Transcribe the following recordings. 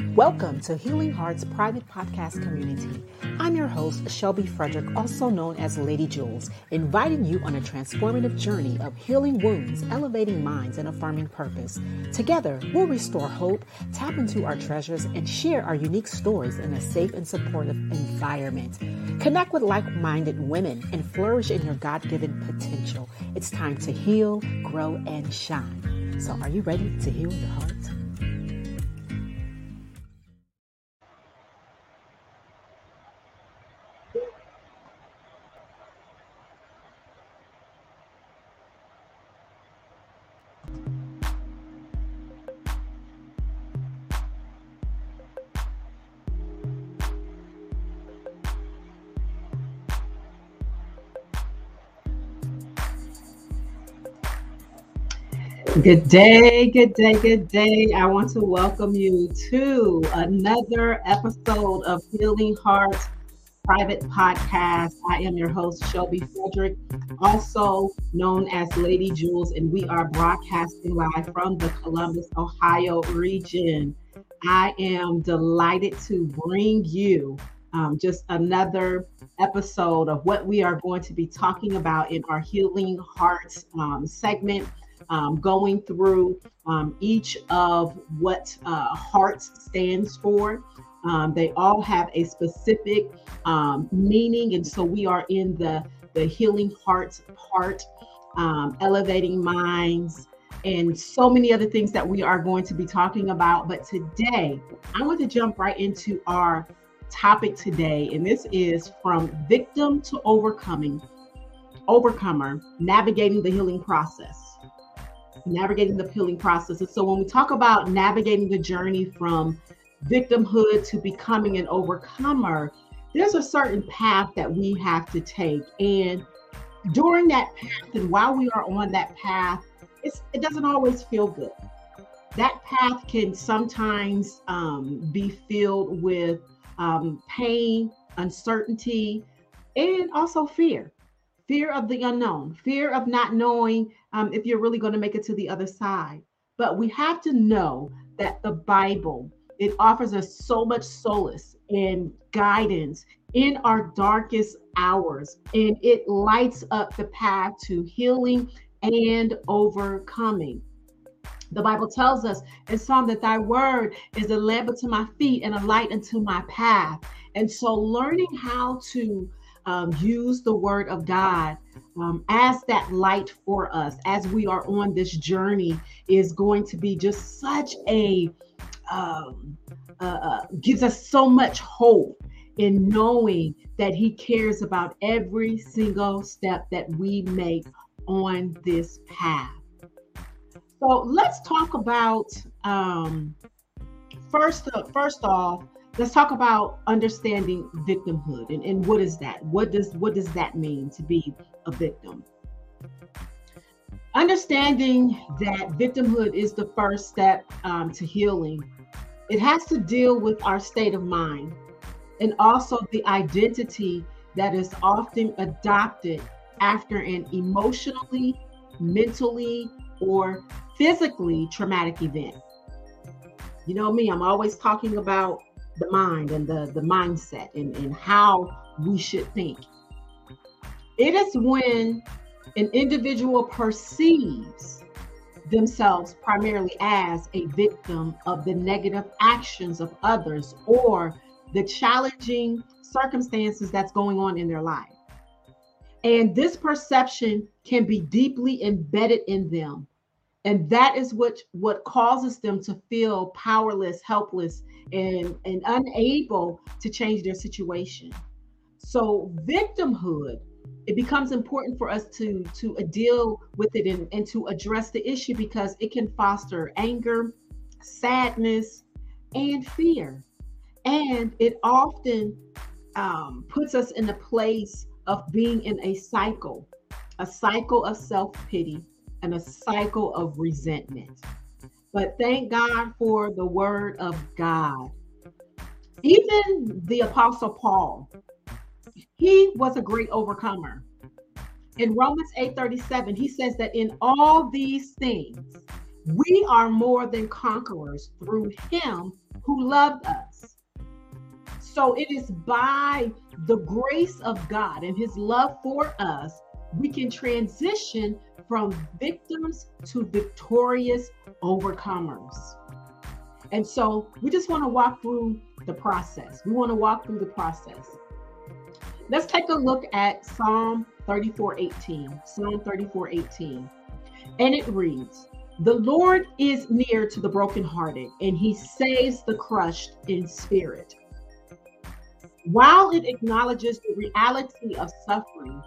Welcome to Healing Hearts private podcast community. I'm your host, Shelby Frederick, also known as Lady Jewels, inviting you on a transformative journey of healing wounds, elevating minds, and affirming purpose. Together, we'll restore hope, tap into our treasures, and share our unique stories in a safe and supportive environment. Connect with like minded women and flourish in your God given potential. It's time to heal, grow, and shine. So, are you ready to heal your heart? Good day, good day, good day. I want to welcome you to another episode of Healing Hearts Private Podcast. I am your host, Shelby Frederick, also known as Lady Jewels, and we are broadcasting live from the Columbus, Ohio region. I am delighted to bring you um, just another episode of what we are going to be talking about in our Healing Hearts um, segment um, going through um, each of what uh, hearts stands for. Um, they all have a specific um, meaning, and so we are in the the healing hearts part, um, elevating minds, and so many other things that we are going to be talking about. But today, I want to jump right into our topic today, and this is from victim to overcoming, overcomer, navigating the healing process navigating the healing process. And so when we talk about navigating the journey from victimhood to becoming an overcomer, there's a certain path that we have to take. And during that path, and while we are on that path, it doesn't always feel good. That path can sometimes um, be filled with um, pain, uncertainty, and also fear fear of the unknown, fear of not knowing um, if you're really going to make it to the other side. But we have to know that the Bible it offers us so much solace and guidance in our darkest hours, and it lights up the path to healing and overcoming. The Bible tells us in Psalm that thy word is a lamp unto my feet and a light unto my path. And so, learning how to um, use the word of God um, as that light for us as we are on this journey is going to be just such a um, uh, uh, gives us so much hope in knowing that he cares about every single step that we make on this path. So let's talk about um, first uh, first off let's talk about understanding victimhood and, and what is that? What does what does that mean to be a victim? Understanding that victimhood is the first step um, to healing it has to deal with our state of mind and also the identity that is often adopted after an emotionally mentally or physically traumatic event. You know me i'm always talking about the mind and the, the mindset and, and how we should think. It is when an individual perceives themselves primarily as a victim of the negative actions of others or the challenging circumstances that's going on in their life. And this perception can be deeply embedded in them. And that is what, what causes them to feel powerless, helpless, and, and unable to change their situation. So victimhood, it becomes important for us to to uh, deal with it and, and to address the issue because it can foster anger, sadness, and fear. And it often um, puts us in a place of being in a cycle, a cycle of self pity and a cycle of resentment. But thank God for the word of God. Even the Apostle Paul, he was a great overcomer. In Romans 8:37, he says that in all these things, We are more than conquerors through him who loved us. So it is by the grace of God and his love for us, we can transition from victims to victorious overcomers. And so we just want to walk through the process. We want to walk through the process. Let's take a look at Psalm 34:18. Psalm 34:18. And it reads, "The Lord is near to the brokenhearted, and he saves the crushed in spirit." While it acknowledges the reality of suffering,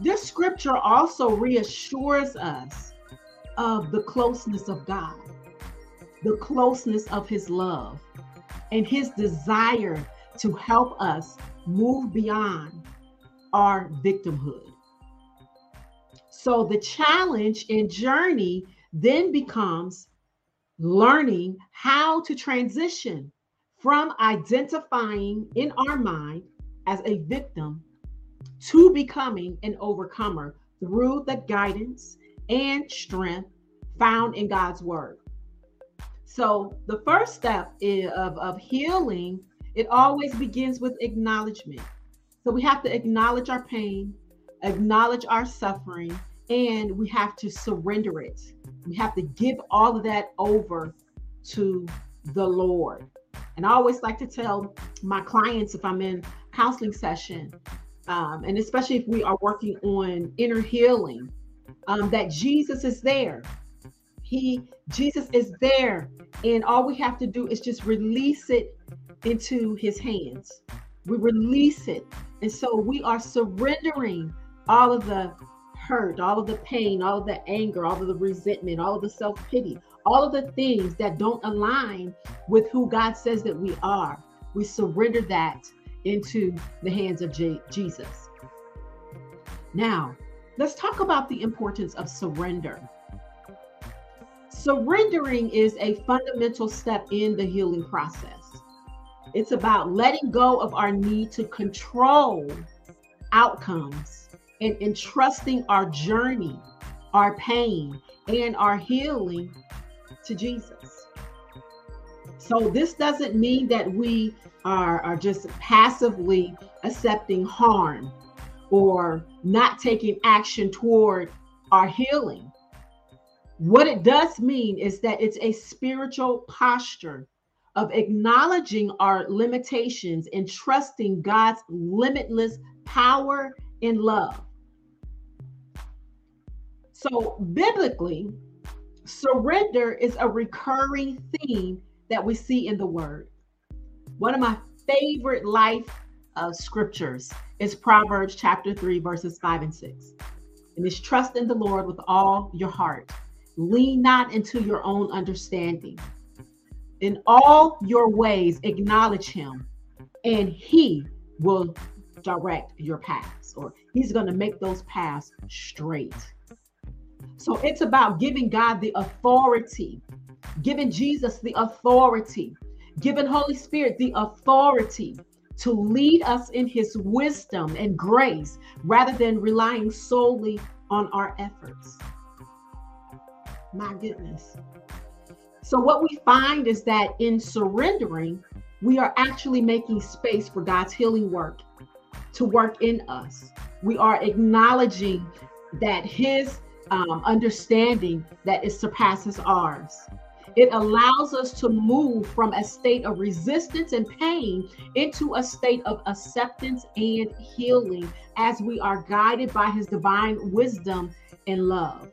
this scripture also reassures us of the closeness of God, the closeness of his love, and his desire to help us move beyond our victimhood. So the challenge and journey then becomes learning how to transition from identifying in our mind as a victim to becoming an overcomer through the guidance and strength found in God's word. So the first step of, of healing, it always begins with acknowledgement. So we have to acknowledge our pain, acknowledge our suffering, and we have to surrender it. We have to give all of that over to the Lord. And I always like to tell my clients if I'm in counseling session, um, and especially if we are working on inner healing, um, that Jesus is there. He, Jesus is there, and all we have to do is just release it into His hands. We release it, and so we are surrendering all of the hurt, all of the pain, all of the anger, all of the resentment, all of the self pity, all of the things that don't align with who God says that we are. We surrender that into the hands of J- Jesus. Now, let's talk about the importance of surrender. Surrendering is a fundamental step in the healing process. It's about letting go of our need to control outcomes and entrusting our journey, our pain, and our healing to Jesus. So this doesn't mean that we are, are just passively accepting harm or not taking action toward our healing. What it does mean is that it's a spiritual posture of acknowledging our limitations and trusting God's limitless power and love. So, biblically, surrender is a recurring theme that we see in the word. One of my favorite life uh, scriptures is Proverbs chapter 3, verses 5 and 6. And it's trust in the Lord with all your heart. Lean not into your own understanding. In all your ways, acknowledge him, and he will direct your paths, or he's going to make those paths straight. So it's about giving God the authority, giving Jesus the authority, giving Holy Spirit the authority to lead us in his wisdom and grace rather than relying solely on our efforts. My goodness. So, what we find is that in surrendering, we are actually making space for God's healing work to work in us. We are acknowledging that His um, understanding that it surpasses ours. It allows us to move from a state of resistance and pain into a state of acceptance and healing as we are guided by His divine wisdom and love.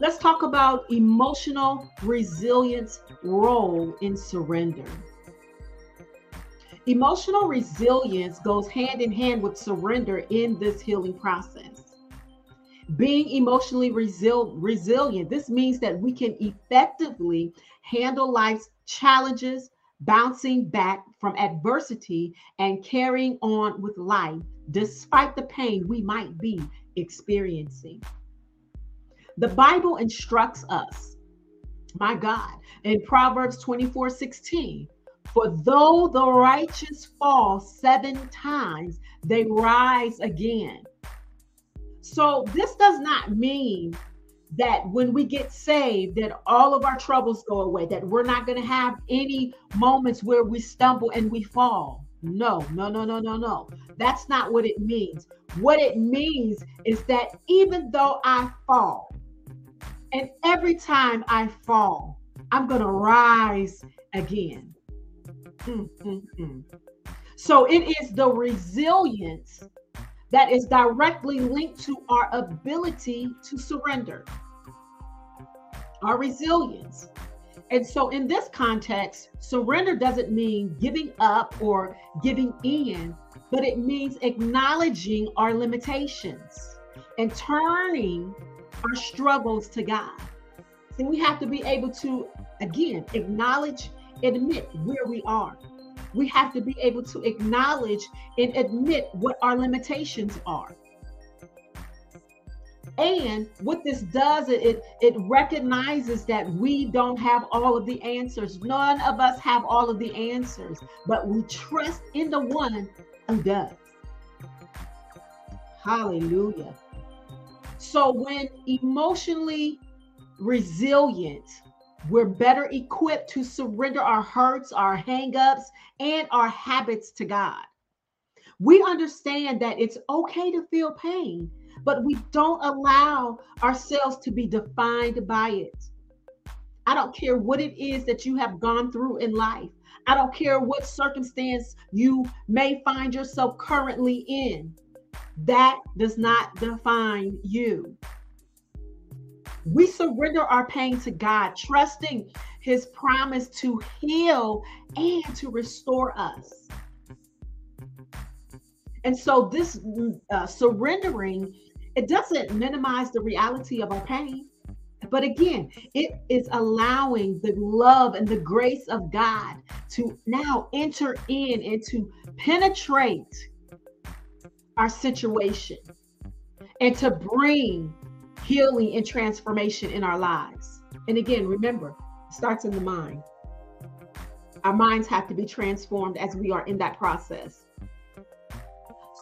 Let's talk about emotional resilience role in surrender. Emotional resilience goes hand in hand with surrender in this healing process being emotionally resil- resilient. This means that we can effectively handle life's challenges, bouncing back from adversity, and carrying on with life despite the pain we might be experiencing. The Bible instructs us, my God, in Proverbs 24 16, for though the righteous fall seven times, they rise again. So this does not mean that when we get saved, that all of our troubles go away, that we're not going to have any moments where we stumble and we fall. No, no, no, no, no, no. That's not what it means. What it means is that even though I fall, and every time I fall, I'm going to rise again. Mm, mm, mm. So it is the resilience that is directly linked to our ability to surrender, our resilience. And so, in this context, surrender doesn't mean giving up or giving in, but it means acknowledging our limitations and turning our struggles to God. See, we have to be able to, again, acknowledge, admit where we are. We have to be able to acknowledge and admit what our limitations are. And what this does, it it recognizes that we don't have all of the answers. None of us have all of the answers, but we trust in the one who does. Hallelujah. So when emotionally resilient, we're better equipped to surrender our hurts, our hangups, and our habits to God. We understand that it's okay to feel pain, but we don't allow ourselves to be defined by it. I don't care what it is that you have gone through in life. I don't care what circumstance you may find yourself currently in. That does not define you. We surrender our pain to God, trusting His promise to heal and to restore us. And so, this uh, surrendering, it doesn't minimize the reality of our pain. But again, it is allowing the love and the grace of God to now enter in and to penetrate our situation and to bring healing and transformation in our lives. And again, remember, it starts in the mind. Our minds have to be transformed as we are in that process.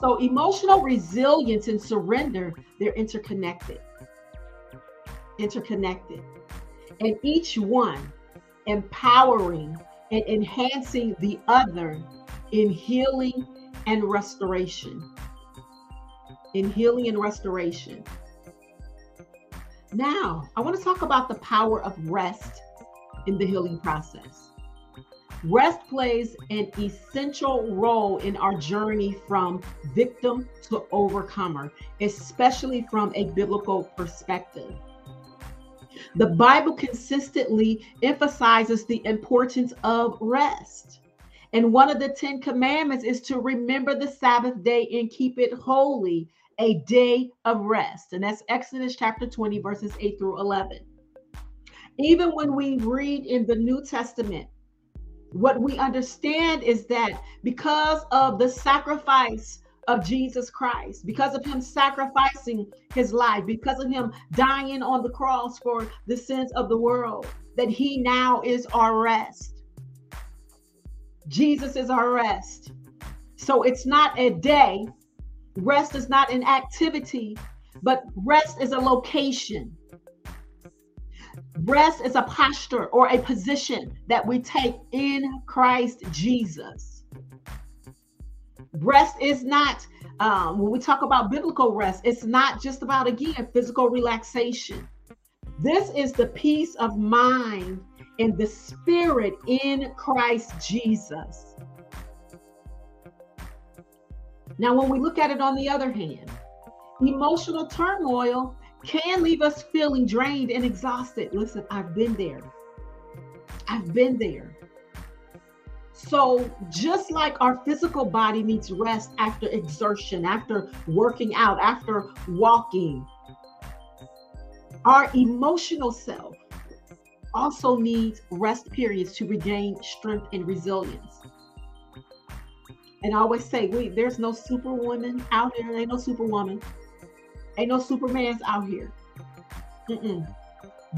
So, emotional resilience and surrender, they're interconnected. Interconnected. And each one empowering and enhancing the other in healing and restoration. In healing and restoration. Now, I want to talk about the power of rest in the healing process. Rest plays an essential role in our journey from victim to overcomer, especially from a biblical perspective. The Bible consistently emphasizes the importance of rest. And one of the Ten Commandments is to remember the Sabbath day and keep it holy a day of rest. And that's Exodus chapter 20, verses 8 through 11. Even when we read in the New Testament, what we understand is that because of the sacrifice of Jesus Christ, because of him sacrificing his life, because of him dying on the cross for the sins of the world, that he now is our rest. Jesus is our rest. So it's not a day, Rest is not an activity, but rest is a location. Rest is a posture or a position that we take in Christ Jesus. Rest is not, um, when we talk about biblical rest, it's not just about, again, physical relaxation. This is the peace of mind and the spirit in Christ Jesus. Now, when we look at it on the other hand, emotional turmoil can leave us feeling drained and exhausted. Listen, I've been there. I've been there. So, just like our physical body needs rest after exertion, after working out, after walking, our emotional self also needs rest periods to regain strength and resilience. And I always say, we there's no superwoman out here. Ain't no superwoman. Ain't no supermans out here. Mm-mm.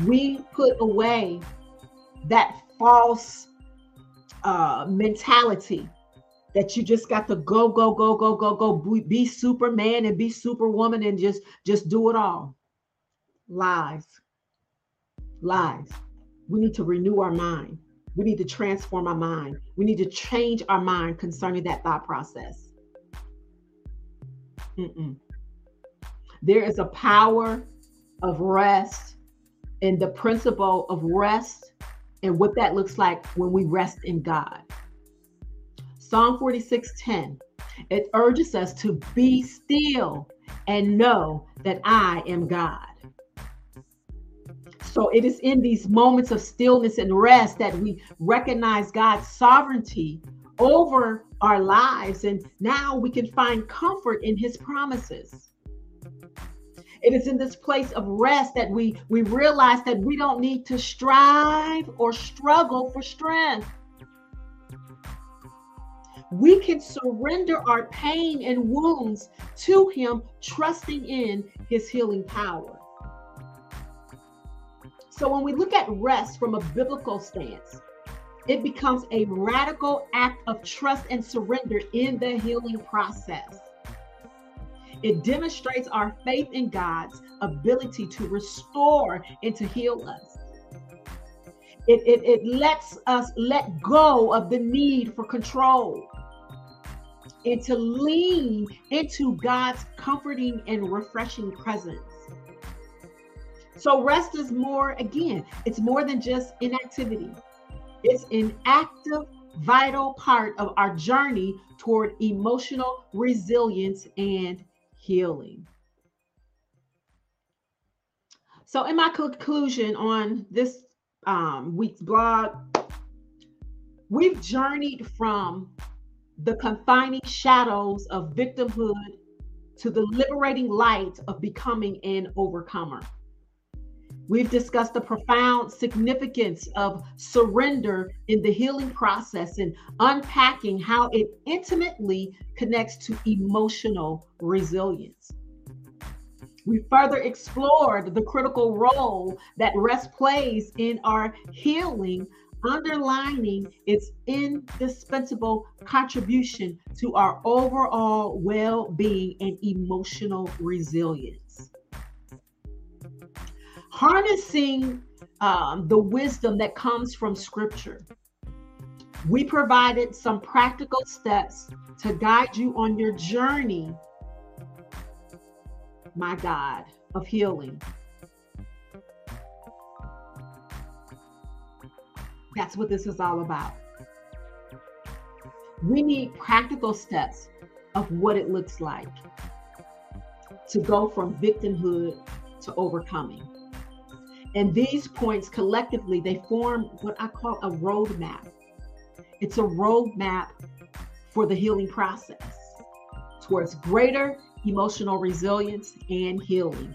We put away that false uh, mentality that you just got to go, go, go, go, go, go, be Superman and be Superwoman and just just do it all. Lies. lies. We need to renew our mind. We need to transform our mind. We need to change our mind concerning that thought process. Mm-mm. There is a power of rest and the principle of rest and what that looks like when we rest in God. Psalm 46:10 it urges us to be still and know that I am God. So it is in these moments of stillness and rest that we recognize God's sovereignty over our lives. And now we can find comfort in his promises. It is in this place of rest that we, we realize that we don't need to strive or struggle for strength. We can surrender our pain and wounds to Him, trusting in His healing power. So when we look at rest from a biblical stance, it becomes a radical act of trust and surrender in the healing process. It demonstrates our faith in God's ability to restore and to heal us. It, it, it lets us let go of the need for control and to lean into God's comforting and refreshing presence. So rest is more, again, it's more than just inactivity. It's an active, vital part of our journey toward emotional resilience and healing. So, in my conclusion on this um, week's blog, we've journeyed from the confining shadows of victimhood to the liberating light of becoming an overcomer. We've discussed the profound significance of surrender in the healing process and unpacking how it intimately connects to emotional resilience. We further explored the critical role that rest plays in our healing, underlining its indispensable contribution to our overall well being and emotional resilience harnessing um, the wisdom that comes from scripture. We provided some practical steps to guide you on your journey, my God, of healing. That's what this is all about. We need practical steps of what it looks like to go from victimhood to overcoming. And these points collectively, they form what I call a roadmap. It's a roadmap for the healing process towards greater emotional resilience and healing.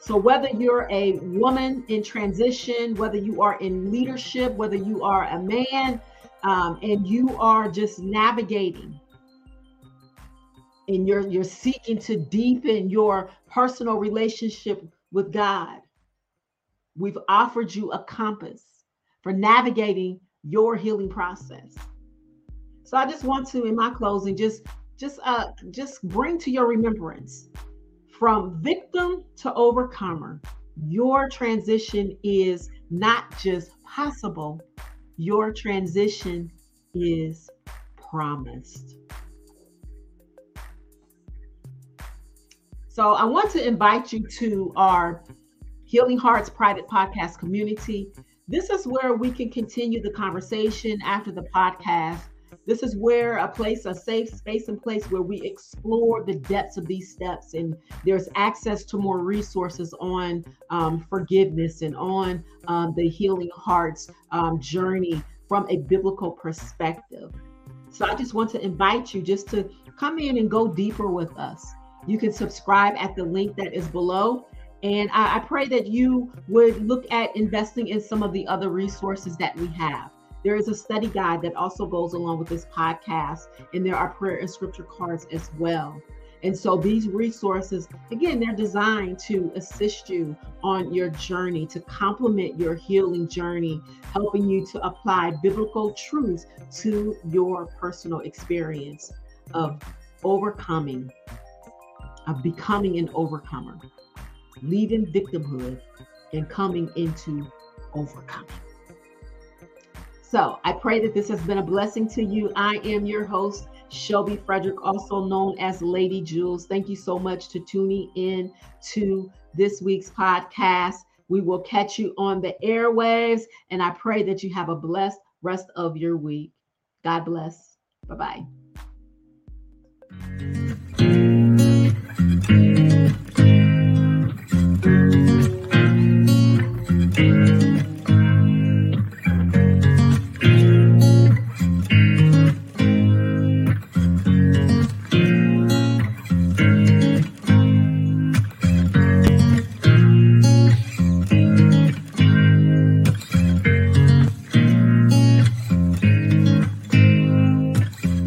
So, whether you're a woman in transition, whether you are in leadership, whether you are a man, um, and you are just navigating and you're you're seeking to deepen your personal relationship with God, We've offered you a compass for navigating your healing process. So I just want to, in my closing, just just uh just bring to your remembrance from victim to overcomer. Your transition is not just possible, your transition is promised. So I want to invite you to our Healing Hearts private podcast community. This is where we can continue the conversation after the podcast. This is where a place, a safe space and place where we explore the depths of these steps, and there's access to more resources on um, forgiveness and on um, the Healing Hearts um, journey from a biblical perspective. So I just want to invite you just to come in and go deeper with us. You can subscribe at the link that is below. And I, I pray that you would look at investing in some of the other resources that we have. There is a study guide that also goes along with this podcast, and there are prayer and scripture cards as well. And so these resources, again, they're designed to assist you on your journey, to complement your healing journey, helping you to apply biblical truths to your personal experience of overcoming, of becoming an overcomer leaving victimhood and coming into overcoming. So I pray that this has been a blessing to you. I am your host, Shelby Frederick, also known as Lady Jewels. Thank you so much to tuning in to this week's podcast. We will catch you on the airwaves, and I pray that you have a blessed rest of your week. God bless. Bye bye.